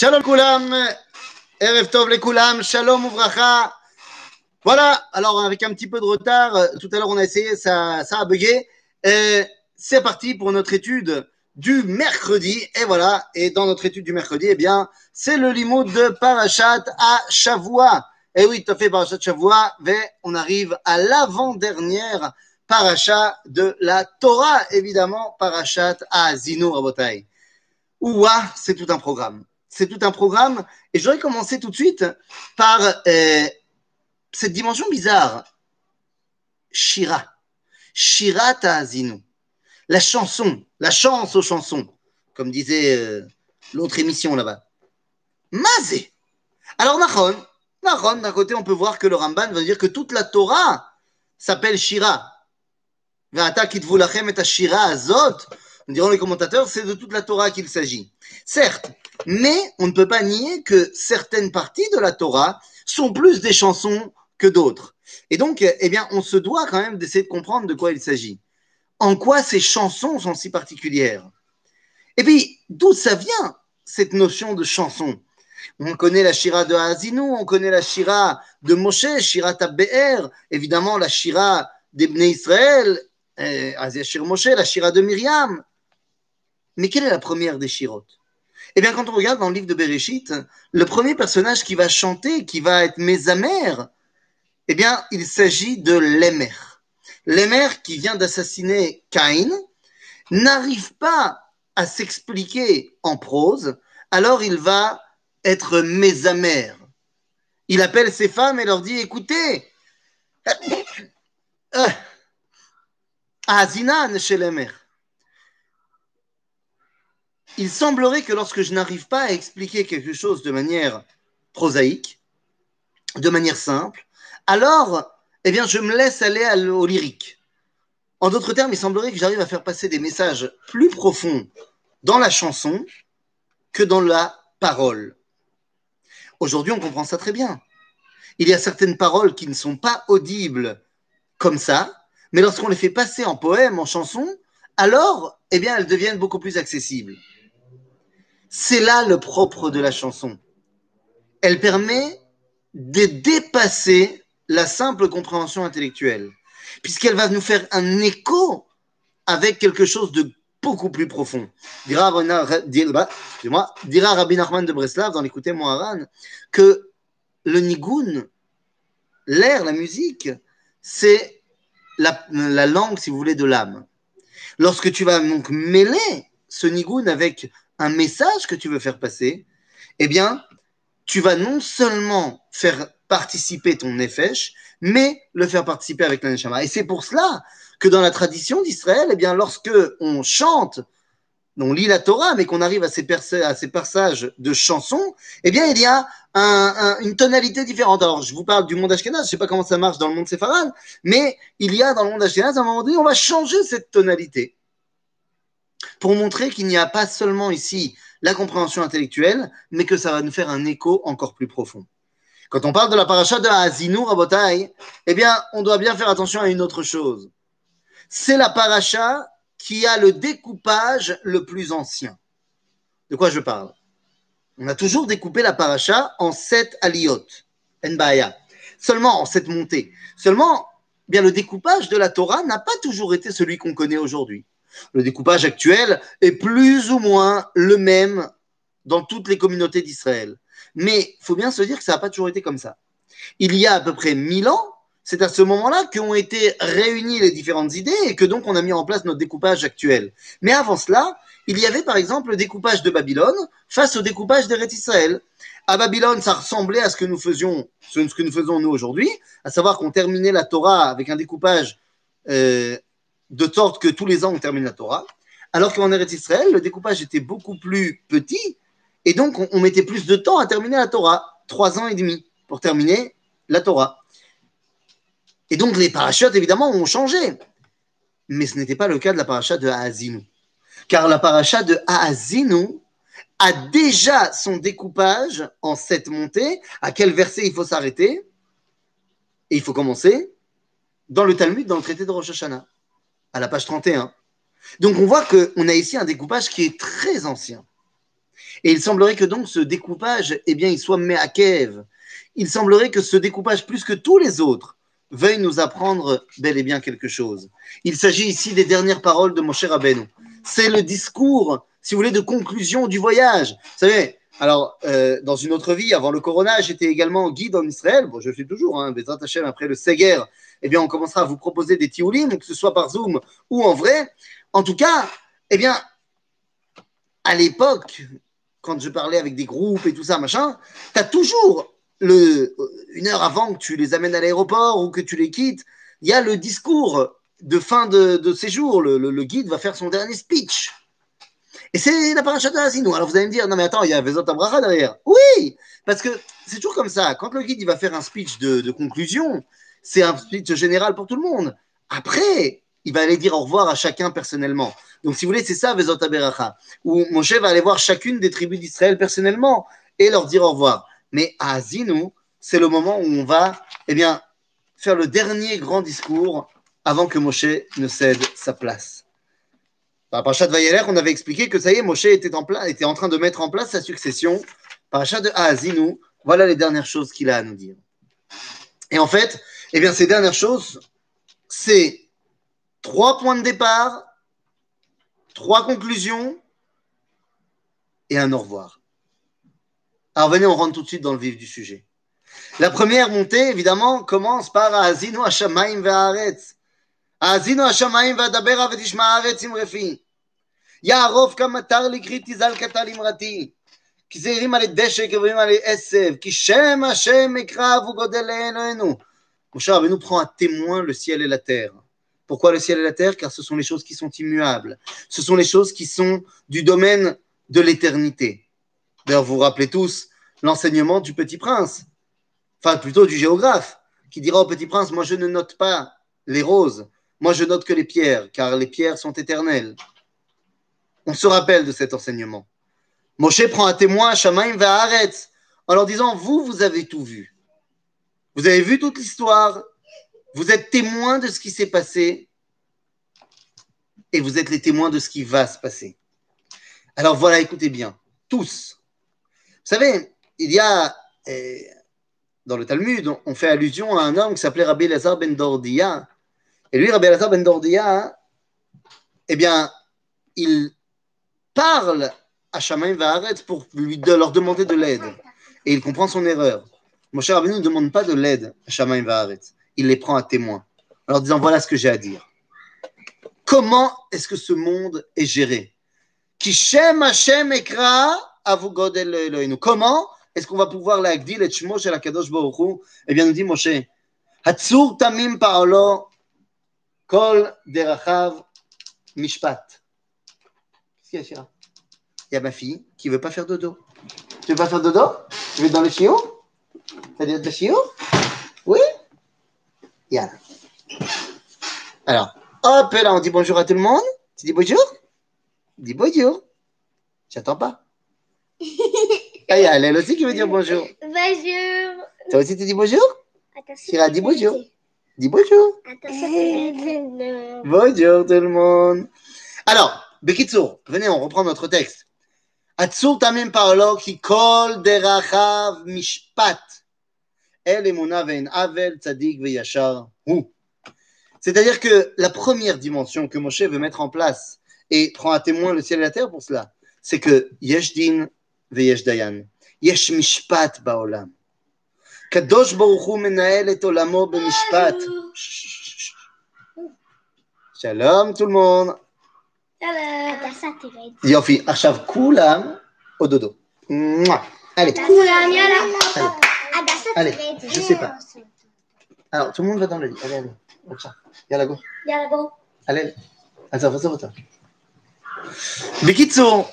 Shalom Koulam, Erev Tov les Koulam, Shalom Ouvracha. Voilà, alors avec un petit peu de retard, euh, tout à l'heure on a essayé, ça, ça a bugué. Et C'est parti pour notre étude du mercredi. Et voilà, et dans notre étude du mercredi, eh bien, c'est le limo de Parashat à Shavua. Et oui, tu as fait Parashat Shavua, mais on arrive à l'avant-dernière Parashat de la Torah, évidemment, Parashat à Zino Rabotai. Ouah, c'est tout un programme. C'est tout un programme. Et j'aurais commencé tout de suite par euh, cette dimension bizarre. Shira. Shira Ta'azinu. La chanson. La chance aux chansons. Comme disait euh, l'autre émission là-bas. Mazé. Alors, Nahon. Nahon, d'un côté, on peut voir que le Ramban va dire que toute la Torah s'appelle Shira. V'ata kitvu lachem et Shira azot. Diront les commentateurs, c'est de toute la Torah qu'il s'agit. Certes, mais on ne peut pas nier que certaines parties de la Torah sont plus des chansons que d'autres. Et donc, eh bien, on se doit quand même d'essayer de comprendre de quoi il s'agit. En quoi ces chansons sont si particulières? Et puis, d'où ça vient, cette notion de chanson? On connaît la Shira de Hazinou, on connaît la Shira de Moshe, Shira Tabbe'er, évidemment la Shira d'Ebné Israël, eh, Aziashir Moshe, la Shira de Myriam. Mais quelle est la première des Shirotes Eh bien, quand on regarde dans le livre de Bereshit, le premier personnage qui va chanter, qui va être Mésamer, eh bien, il s'agit de Lémer. Lémer, qui vient d'assassiner Caïn, n'arrive pas à s'expliquer en prose, alors il va être Mésamer. Il appelle ses femmes et leur dit, écoutez, euh, Azinan chez Lémer il semblerait que lorsque je n'arrive pas à expliquer quelque chose de manière prosaïque, de manière simple, alors, eh bien, je me laisse aller au lyrique. En d'autres termes, il semblerait que j'arrive à faire passer des messages plus profonds dans la chanson que dans la parole. Aujourd'hui, on comprend ça très bien. Il y a certaines paroles qui ne sont pas audibles comme ça, mais lorsqu'on les fait passer en poème, en chanson, alors, eh bien, elles deviennent beaucoup plus accessibles. C'est là le propre de la chanson. Elle permet de dépasser la simple compréhension intellectuelle, puisqu'elle va nous faire un écho avec quelque chose de beaucoup plus profond. Dira, dira Rabbi Nachman de Breslav dans l'écouter Moharan que le nigun, l'air, la musique, c'est la, la, langue, si vous voulez, de l'âme. Lorsque tu vas donc mêler ce nigun avec un message que tu veux faire passer, eh bien, tu vas non seulement faire participer ton nefesh, mais le faire participer avec la neshama. Et c'est pour cela que dans la tradition d'Israël, eh bien, lorsque on chante, on lit la Torah, mais qu'on arrive à ces, à ces passages de chansons, eh bien, il y a un, un, une tonalité différente. Alors, je vous parle du monde ashkenaz, je ne sais pas comment ça marche dans le monde séfarade, mais il y a dans le monde ashkenaz, à un moment donné, on va changer cette tonalité pour montrer qu'il n'y a pas seulement ici la compréhension intellectuelle, mais que ça va nous faire un écho encore plus profond. Quand on parle de la paracha de Hazinou Rabotai, eh bien, on doit bien faire attention à une autre chose. C'est la paracha qui a le découpage le plus ancien. De quoi je parle? On a toujours découpé la paracha en sept aliyot, Nbaya, seulement en sept montées. Seulement, bien, le découpage de la Torah n'a pas toujours été celui qu'on connaît aujourd'hui. Le découpage actuel est plus ou moins le même dans toutes les communautés d'Israël. Mais il faut bien se dire que ça n'a pas toujours été comme ça. Il y a à peu près 1000 ans, c'est à ce moment-là qu'ont été réunies les différentes idées et que donc on a mis en place notre découpage actuel. Mais avant cela, il y avait par exemple le découpage de Babylone face au découpage d'Eretz Israël. À Babylone, ça ressemblait à ce que nous faisions, ce que nous faisons nous aujourd'hui, à savoir qu'on terminait la Torah avec un découpage euh, de sorte que tous les ans on termine la Torah, alors qu'en Eretz Israël, le découpage était beaucoup plus petit, et donc on, mettait plus de temps à terminer la Torah, trois ans et demi pour terminer la Torah. Et donc les parachutes, évidemment, ont changé. Mais ce n'était pas le cas de la paracha de Haazinu. Car la paracha de Haazinu a déjà son découpage en sept montées. À quel verset il faut s'arrêter? Et il faut commencer dans le Talmud, dans le traité de Rosh Hashanah à la page 31. Donc on voit qu'on a ici un découpage qui est très ancien. Et il semblerait que donc ce découpage, eh bien, il soit Meakev. Il semblerait que ce découpage, plus que tous les autres, veuille nous apprendre bel et bien quelque chose. Il s'agit ici des dernières paroles de Moshe Rabbeinu. C'est le discours, si vous voulez, de conclusion du voyage. Vous savez, alors, euh, dans une autre vie, avant le Corona, j'étais également guide en Israël. Bon, je le fais toujours, hein, Bezrat Hashem, après le Seger, eh bien, on commencera à vous proposer des tioulim, que ce soit par Zoom ou en vrai. En tout cas, eh bien, à l'époque, quand je parlais avec des groupes et tout ça, machin, tu as toujours le, une heure avant que tu les amènes à l'aéroport ou que tu les quittes, il y a le discours de fin de, séjour. Le, guide va faire son dernier speech. Et c'est la paracha de. Alors vous allez me dire, non mais attends, il y a Vezot Abraha derrière. Oui, parce que c'est toujours comme ça. Quand le guide il va faire un speech de conclusion, c'est un speech général pour tout le monde. Après, il va aller dire au revoir à chacun personnellement. Donc, si vous voulez, c'est ça, Vezot Aberacha, où Moshe va aller voir chacune des tribus d'Israël personnellement et leur dire au revoir. Mais à Asinou, c'est le moment où on va, eh bien, faire le dernier grand discours avant que Moshe ne cède sa place. Par Parachat Vayeler, on avait expliqué que ça y est, Moshe était en, était en train de mettre en place sa succession. Parachat de Azinou, voilà les dernières choses qu'il a à nous dire. Et en fait, eh bien, ces dernières choses, c'est trois points de départ, trois conclusions et un au revoir. Alors venez, on rentre tout de suite dans le vif du sujet. La première montée, évidemment, commence par Azinu Hashamaim ve'aretz. האזינו השמיים ואדברה ותשמע הארץ אמרפי. יערוף כמטר לקריא תזל קטל אמרתי. כי זעירים עלי דשא גברים עלי עשב. כי שם השם אקרא וגודל לעינינו. Moshe Rabbeinu prend à témoin le ciel et la terre. Pourquoi le ciel et la terre? Car ce sont les choses qui sont immuables. Ce sont les choses qui sont du domaine de l'éternité. D'ailleurs, vous vous rappelez tous l'enseignement du petit prince, enfin plutôt du géographe, qui dira au petit prince, moi je ne note pas les roses, moi, je note que les pierres, car les pierres sont éternelles. On se rappelle de cet enseignement. Moshe prend à témoin Shamaim Va'aretz en leur disant Vous, vous avez tout vu. Vous avez vu toute l'histoire? Vous êtes témoins de ce qui s'est passé. Et vous êtes les témoins de ce qui va se passer. Alors voilà, écoutez bien. Tous. Vous savez, il y a. Eh, dans le Talmud, on fait allusion à un homme qui s'appelait Rabbi Lazar ben Dordia et lui, Rabbi Elazar ben Dordia, eh bien, il parle à Shamaim Vaharet pour lui leur demander de l'aide. Et il comprend son erreur. Moshe Rabbeinu ne demande pas de l'aide à Shamaim Vaharet. Il les prend à témoin. En leur disant, voilà ce que j'ai à dire. Comment est-ce que ce monde est géré? Comment est-ce qu'on va pouvoir l'agdil et shmo shel HaKadosh Baruch Hu? Eh bien, nous dit Moshe, Hatzur Tamim Paolo Kol derachav mishpat. Qu'est-ce qu'il y a, Il y a ma fille qui ne veut pas faire dodo. Tu veux pas faire dodo? Tu veux dans le chiot Le chiot Oui? Yalla. Alors, hop, là, on dit bonjour à tout le monde. Tu dis bonjour? Dis bonjour. J'attends pas. Ah, il y a elle aussi qui veut dire bonjour. Bonjour. Toi aussi, tu dis bonjour? Attention. Dis bonjour. Dis bonjour. Attention. Bonjour tout le monde. Alors, Bekitsour, venez, on reprend notre texte. Atsur tamim parlo ki kol derachav mishpat. El emuna ve'en avel tzadik ve'yashar hu. C'est-à-dire que la première dimension que Moshe veut mettre en place et prend à témoin le ciel et la terre pour cela, c'est que yesh din ve'yesh dayan. Yesh mishpat ba'olam. קדוש ברוך הוא מנהל את עולמו במשפט. שלום, tout le monde. Adassa, תרד. יופי, עכשיו כולם au dodo. Mouah. Allez, כולם, יאללה. הדסה, Allez, תרד. je sais pas. alors tout le monde va dans le lit. Allez, allez. בבקשה. יאללה, go. יאללה, בואו. allez, allez. עזוב, עזוב אותה. בקיצור,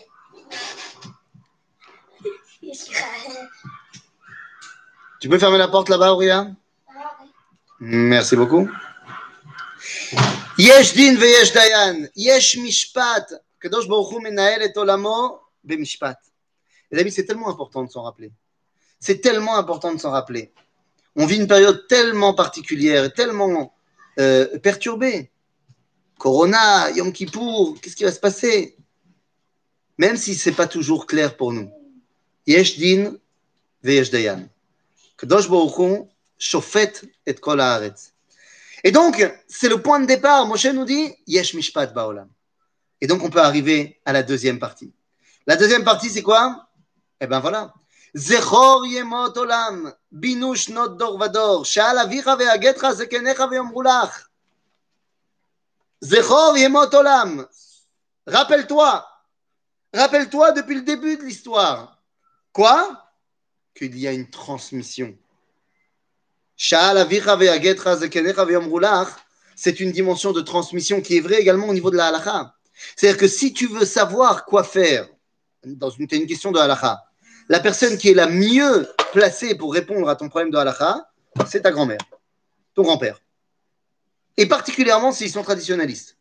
יש לך... tu peux fermer la porte là-bas, Auria Merci beaucoup. יש דין ויש דיין, יש משפט. הקדוש ברוך הוא מנהל את עולמו במשפט. Les amis, c'est tellement important de s'en rappeler. C'est tellement important de s'en rappeler. On vit une période tellement particulière, tellement euh, perturbée. Corona, Yom Kippour, qu'est-ce qui va se passer même si c'est pas toujours clair pour nous. Yesh din veyesh dayan. Kadosh Baruch Hu shofet et kol haaretz. Et donc, c'est le point de départ. Moshe nous dit Yesh mishpat baolam. Et donc, on peut arriver à la deuxième partie. La deuxième partie, c'est quoi? Eh ben voilà. Zechor yemot olam, binu shnot dor vador, she'al avicha ve'agetcha zekenecha ve'yomru lach. Zechor yemot olam. Rappelle-toi, rappelle-toi depuis le début de l'histoire. Quoi? Qu'il y a une transmission. C'est une dimension de transmission qui est vraie également au niveau de la halakha. C'est-à-dire que si tu veux savoir quoi faire, dans une, question de halakha, la personne qui est la mieux placée pour répondre à ton problème de halakha, c'est ta grand-mère, ton grand-père. Et particulièrement s'ils sont traditionnalistes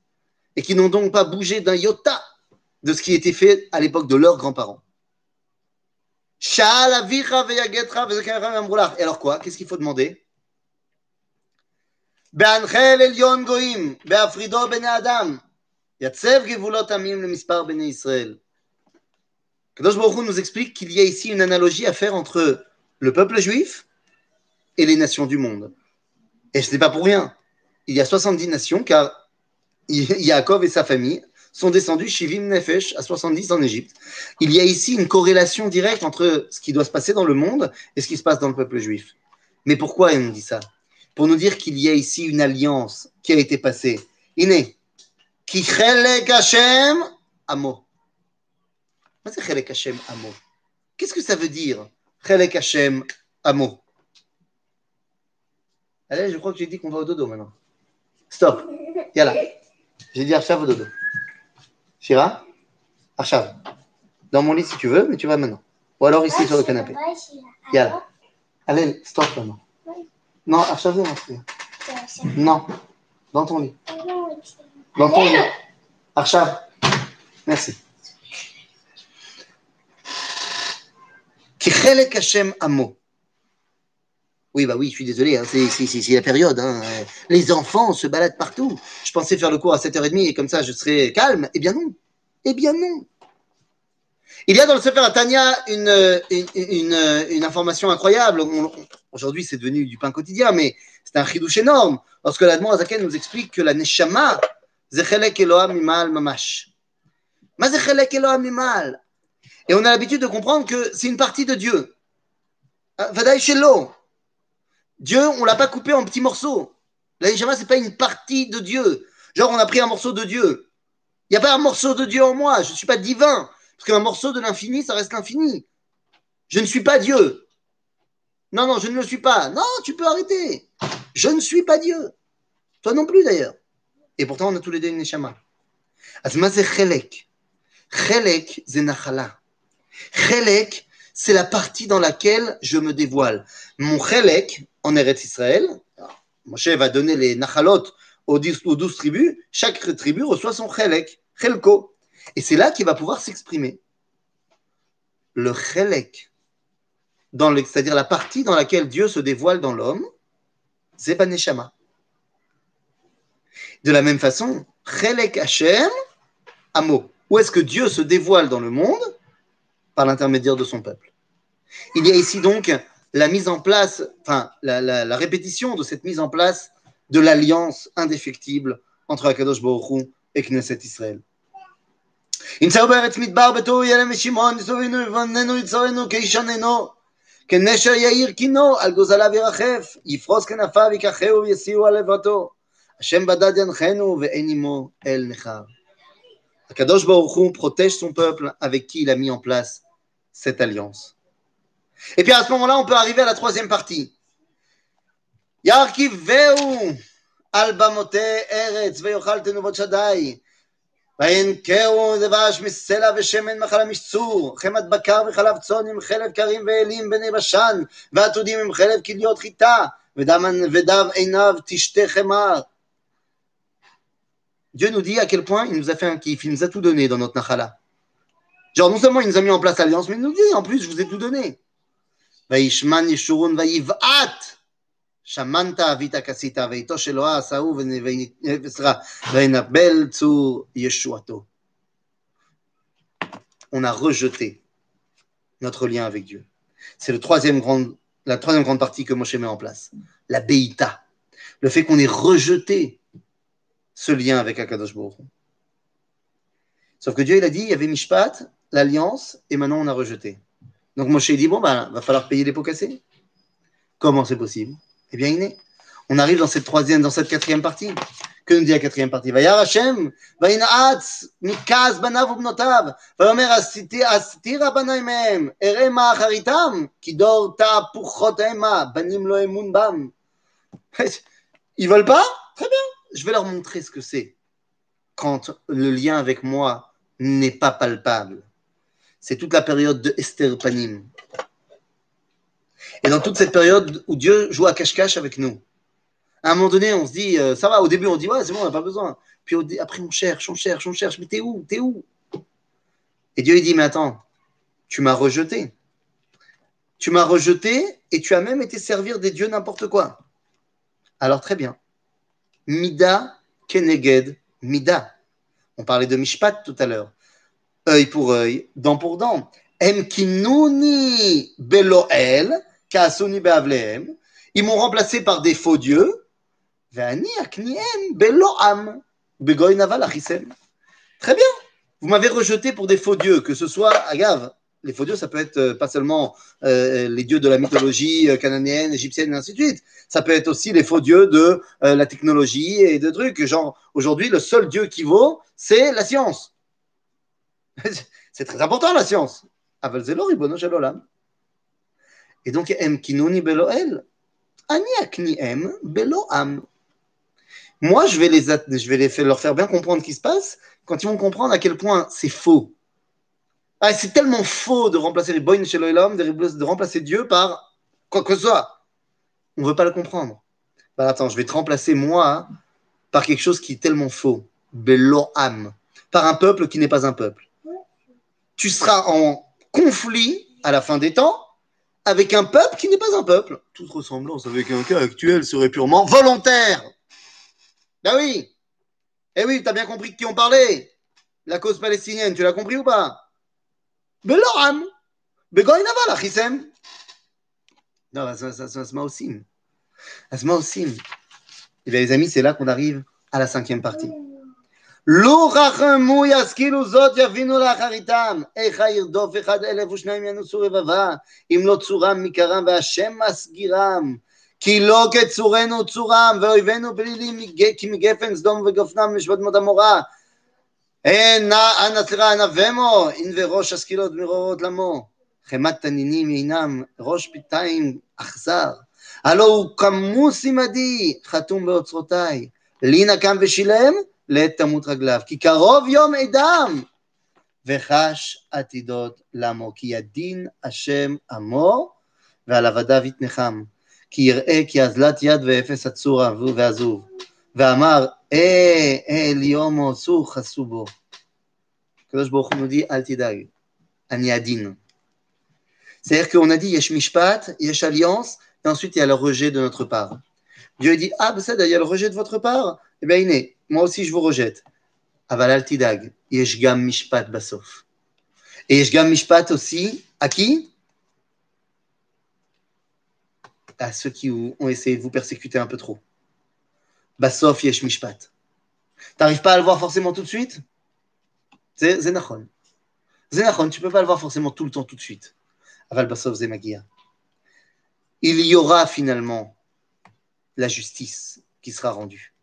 et qui n'ont donc pas bougé d'un iota de ce qui était fait à l'époque de leurs grands-parents. Et alors quoi? Qu'est-ce qu'il faut demander? בהנחל עליון גויים, בהפרידו בני אדם, יצב גבולות עמים למספר בני ישראל. Kadosh Baruch Hu nous explique qu'il y a ici une analogie à faire entre le peuple juif et les nations du monde. Et ce n'est pas pour rien. Il y a 70 nations car Yaakov et sa famille sont descendus Shivim Nefesh à 70 en Égypte. Il y a ici une corrélation directe entre ce qui doit se passer dans le monde et ce qui se passe dans le peuple juif. Mais pourquoi il nous dit ça Pour nous dire qu'il y a ici une alliance qui a été passée. Iné. Chelek Hashem amo. Qu'est-ce que Chelek Hashem amo? Qu'est-ce que ça veut dire Chelek Hashem amo? Allez, je crois que j'ai dit qu'on va au dodo maintenant. Stop. Yalla. J'ai dit Arshav au dodo. Shira? Arshav. Dans mon lit si tu veux, mais tu vas maintenant. Ou alors ici sur le canapé. Yalla. Allez, stop maintenant. Non, Arshav, non. Non. Dans ton lit. Dans ton lit. Arshav. Merci. Qui chelek Hashem amo. Oui, bah oui, je suis désolé, hein, c'est, la période. hein. Les enfants se baladent partout. Je pensais faire le cours à 7h30 et comme ça je serais calme. Eh bien non. Eh bien non. Il y a dans le Sefer Tanya une, information incroyable. Aujourd'hui, c'est devenu du pain quotidien, mais c'est un chidouche énorme. Lorsque l'Admon Azaken nous explique que la Neshama, Zechelek Eloham Mimal Mamash. Ma Zechelek Eloham Mimal. Et on a l'habitude de comprendre que c'est une partie de Dieu. Ah, Vadaï Shelo. Dieu, on l'a pas coupé en petits morceaux. La Neshama, c'est pas une partie de Dieu. Genre, on a pris un morceau de Dieu. Il n'y a pas un morceau de Dieu en moi. Je ne suis pas divin. Parce qu'un morceau de l'infini, ça reste l'infini. Je ne suis pas Dieu. Non, non, je ne le suis pas. Non, tu peux arrêter. Je ne suis pas Dieu. Toi non plus, d'ailleurs. Et pourtant, on a tous les deux une Neshama. Asma, c'est Chelek. Chelek, c'est Nachala. Chelek, c'est la partie dans laquelle je me dévoile. Mon Chelek, en Eretz Israël, Moshe va donner les Nachalot aux douze tribus. Chaque tribu reçoit son Chelek, Chelko. Et c'est là qu'il va pouvoir s'exprimer. Le Chelek, c'est-à-dire la partie dans laquelle Dieu se dévoile dans l'homme, c'est Baneshama. De la même façon, Chelek Hashem, Amo. Où est-ce que Dieu se dévoile dans le monde? Par l'intermédiaire de son peuple. Il y a ici donc la mise en place, enfin, la, répétition de cette mise en place de l'alliance indéfectible entre Akadosh Baruch et Knesset Israël. ימצאו בארץ מדבר בתור ילם ושמעון, יסובנו יבוננו יצורנו כאישננו, כנשר יאיר קינו, על גוזליו ירחף, יפרוס כנפיו ייקחהו ויסיעו על עברתו. השם בדד ינחנו ואין עמו אל נכר. Akadosh Baruch Hu protège son peuple avec qui il a mis en place cette alliance. Et puis à ce moment-là, on peut arriver à la troisième partie. Yarkiveu al bamote eretz veyochal tenuvot shaddai. וינקרו דבש מסלע ושמן מחלם איש צור, חמת בקר וחלב צאן עם חלב קרים ואלים בני בשן, ועתודים עם חלב כליות חיטה, ודם, ודב עיניו תשתה חמר. Dieu nous dit à quel point il nous a fait un kiff, il nous a tout donné dans notre Nachala. Genre, non seulement il nous a mis en place l'alliance, mais il nous dit en plus, je vous ai tout donné. וישמן ישורון ויבעט, שמנת אבית כסית, ואיתו שלא עשהו, ונבל צור ישועתו. on a rejeté notre lien avec Dieu. C'est le troisième grande, la troisième grande partie que Moshe met en place, la Beïta. Le fait qu'on ait rejeté ce lien avec Akadosh Baruch Hu. Sauf que Dieu, il a dit, il y avait Mishpat, l'alliance, et maintenant on a rejeté. Donc Moshe dit, bon, ben, va falloir payer les pots cassés. Comment c'est possible Eh bien, il est. On arrive dans cette troisième, dans cette quatrième partie. Que nous dit la quatrième partie? Vayar Hashem, Erema, Kidor, Ta, Puchotema, Banim, Lo, Emun, Bam. Ils veulent pas? Très bien. Je vais leur montrer ce que c'est quand le lien avec moi n'est pas palpable. C'est toute la période de Esther Panim. Et dans toute cette période où Dieu joue à cache-cache avec nous. À un moment donné, on se dit, euh, ça va, au début, on dit, ouais, c'est bon, on n'a pas besoin. Puis après, on cherche, on cherche, on cherche, mais t'es où T'es où? Et Dieu, il dit, mais attends, tu m'as rejeté. Tu m'as rejeté et tu as même été servir des dieux n'importe quoi. Alors très bien. Mida keneged mida. On parlait de mishpat tout à l'heure. Œil pour œil, dent pour dent. Em kinuni beloel. Ils m'ont remplacé par des faux dieux. Très bien. Vous m'avez rejeté pour des faux dieux, que ce soit, agave, les faux dieux, ça peut être euh, pas seulement euh, les dieux de la mythologie euh, cananéenne, égyptienne, et ainsi de suite. Ça peut être aussi les faux dieux de la technologie et de trucs. Genre, aujourd'hui, le seul dieu qui vaut, c'est la science. c'est très important, la science. Aval zelo ribono shel olam. Et donc, em kinuni beloel, ani beloam. Moi, je vais, les, je vais les faire, leur faire bien comprendre ce qui se passe quand ils vont comprendre à quel point c'est faux. Ah, c'est tellement faux de remplacer les boyn chez de, de remplacer Dieu par quoi que ce soit. On ne veut pas le comprendre. Bah, attends, je vais te remplacer moi par quelque chose qui est tellement faux. Beloam. Par un peuple qui n'est pas un peuple. Tu seras en conflit à la fin des temps avec un peuple qui n'est pas un peuple. Toute ressemblance avec un cas actuel serait purement volontaire. Ben oui. Eh oui, tu as bien compris de qui on parlait. La cause palestinienne, tu l'as compris ou pas? Beloam. Begoy naval, achisem. Non, ça aussi. Asma. Et bien, les amis, c'est là qu'on arrive à la cinquième partie. לא רחמו ישכילו זאת יבינו לאחריתם. איכה ירדוף אחד אלף ושניים ינוסו רבבה, אם לא צורם מקרם והשם מסגירם. כי לא כצורנו צורם, ואויבינו פלילים מגפן סדום וגפנם משבת מות המורה. אנא סליחה, אנבמו, אין וראש השכילות מרורות למו. חמת תנינים אינם, ראש פיתיים אכזר. הלא הוא כמוס עמדי, חתום באוצרותיי. לי נקם ושילם, לעת תמות רגליו. כי קרוב יום עדם, וחש עתידות למו. כי ידין השם עמו, ועל עבדיו יתנחם. כי יראה כי אזלת יד ואפס עצור ועזוב. ואמר, אה, אה, ליומו, סוך עשו בו. הקדוש ברוך הוא מודיע, אל תדאג, אני עדין. C'est-à-dire qu'on a dit Yesh Mishpat, Yesh Alliance, et ensuite il y a le rejet de notre part. Dieu dit Ah, c'est il y a le rejet de votre part Eh bien, Iné, moi aussi je vous rejette. Aval al tidag, Yesh Gam Mishpat Basof. Et Yesh Gam Mishpat aussi, à qui? À ceux qui ont essayé de vous persécuter un peu trop. Basof Yesh Mishpat. T'arrives pas à le voir forcément tout de suite? C'est Zenachon. Zenachon, tu peux pas le voir forcément tout le temps, tout de suite. Aval Basof Zemagia. Il y aura finalement la justice qui sera rendue.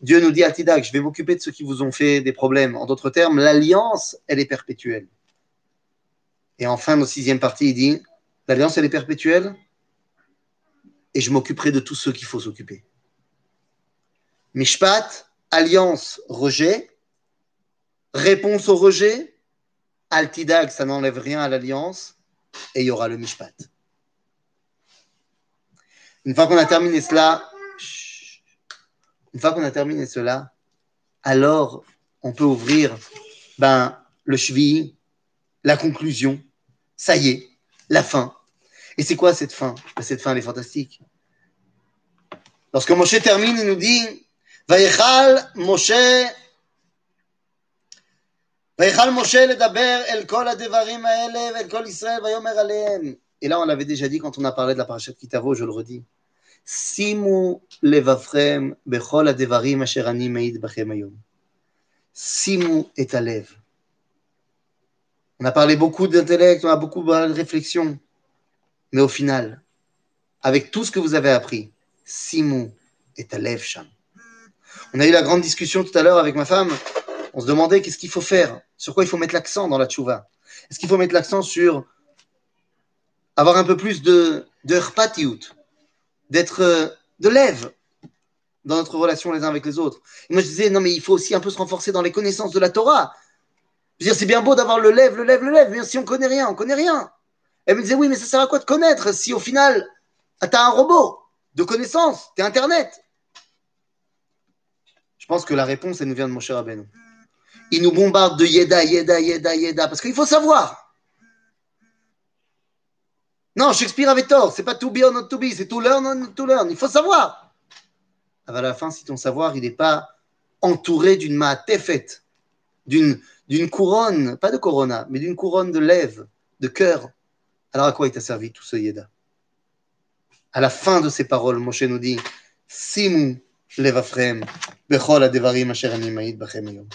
Dieu nous dit à Tidak, je vais m'occuper de ceux qui vous ont fait des problèmes. En d'autres termes, l'alliance, elle est perpétuelle. Et enfin, la sixième partie, il dit, l'alliance, elle est perpétuelle, et je m'occuperai de tous ceux qu'il faut s'occuper. Mishpat, alliance, rejet, réponse au rejet, Altidag, ça n'enlève rien à l'alliance, et il y aura le Mishpat. Une fois qu'on a terminé cela, une fois qu'on a terminé cela, alors on peut ouvrir ben, le cheville, la conclusion. Ça y est, la fin. Et c'est quoi cette fin Ben, Cette fin, elle est fantastique. Lorsque Moshe termine, il nous dit ויכל משה ויכל משה לדבר אל כל הדברים האלה ואל כל ישראל ויאמר עליהם. Et là, on l'avait déjà dit quand on a parlé de la parashat Kitavo, je le redis. שימו לבבכם בכל הדברים אשר אני מעיד בכם היום. שימו את הלב. On a parlé beaucoup d'intellect, on a beaucoup parlé de réflexion. Mais au final, avec tout ce que vous avez appris, Simou est à lève Sham. On a eu la grande discussion tout à l'heure avec ma femme. On se demandait qu'est-ce qu'il faut faire, sur quoi il faut mettre l'accent dans la tchouva. Est-ce qu'il faut mettre l'accent sur avoir un peu plus de, de rpatiout, d'être euh, de lève dans notre relation les uns avec les autres. Et moi je disais, non mais il faut aussi un peu se renforcer dans les connaissances de la Torah. Je c'est bien beau d'avoir le lève, le lève, le lève, mais si on connaît rien, on connaît rien. Elle me disait, oui, mais ça sert à quoi de connaître si au final, tu as un robot de connaissances, tu es Internet? Je pense que la réponse, elle nous vient de mon cher Rabbeinu. Il nous bombarde de Yeda, Yeda, Yeda, Yeda, parce qu'il faut savoir. Non, Shakespeare avait tort, c'est pas to be or not to be, c'est to learn or not to learn. Il faut savoir. À la fin, si ton savoir, il n'est pas entouré d'une ma'atefet, d'une d'une couronne, pas de corona, mais d'une couronne de lèvres, de cœur, alors à quoi il t'a servi tout ce Yeda À la fin de ces paroles, Moshe nous dit Simu levafrem bechol adevarim asher bachem yom.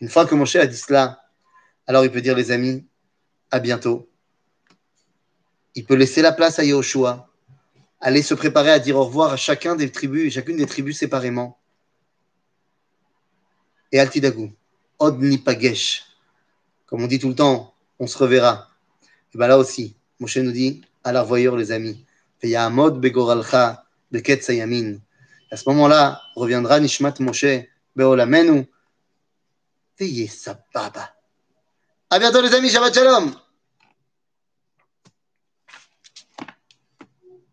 Une fois que Moshe a dit cela, alors il peut dire les amis, à bientôt. Il peut laisser la place à Yahushua, aller se préparer à dire au revoir à chacun des tribus, chacune des tribus séparément. Et Altidagou, Od Nipagesh, comme on dit tout le temps, on se reverra. Et bien là aussi, Moshe nous dit, à la voyeur les amis, begoralcha. À ce moment-là, reviendra Nishmat Moshe beolamenu. Veye sababa. À bientôt les amis, Shabbat Shalom.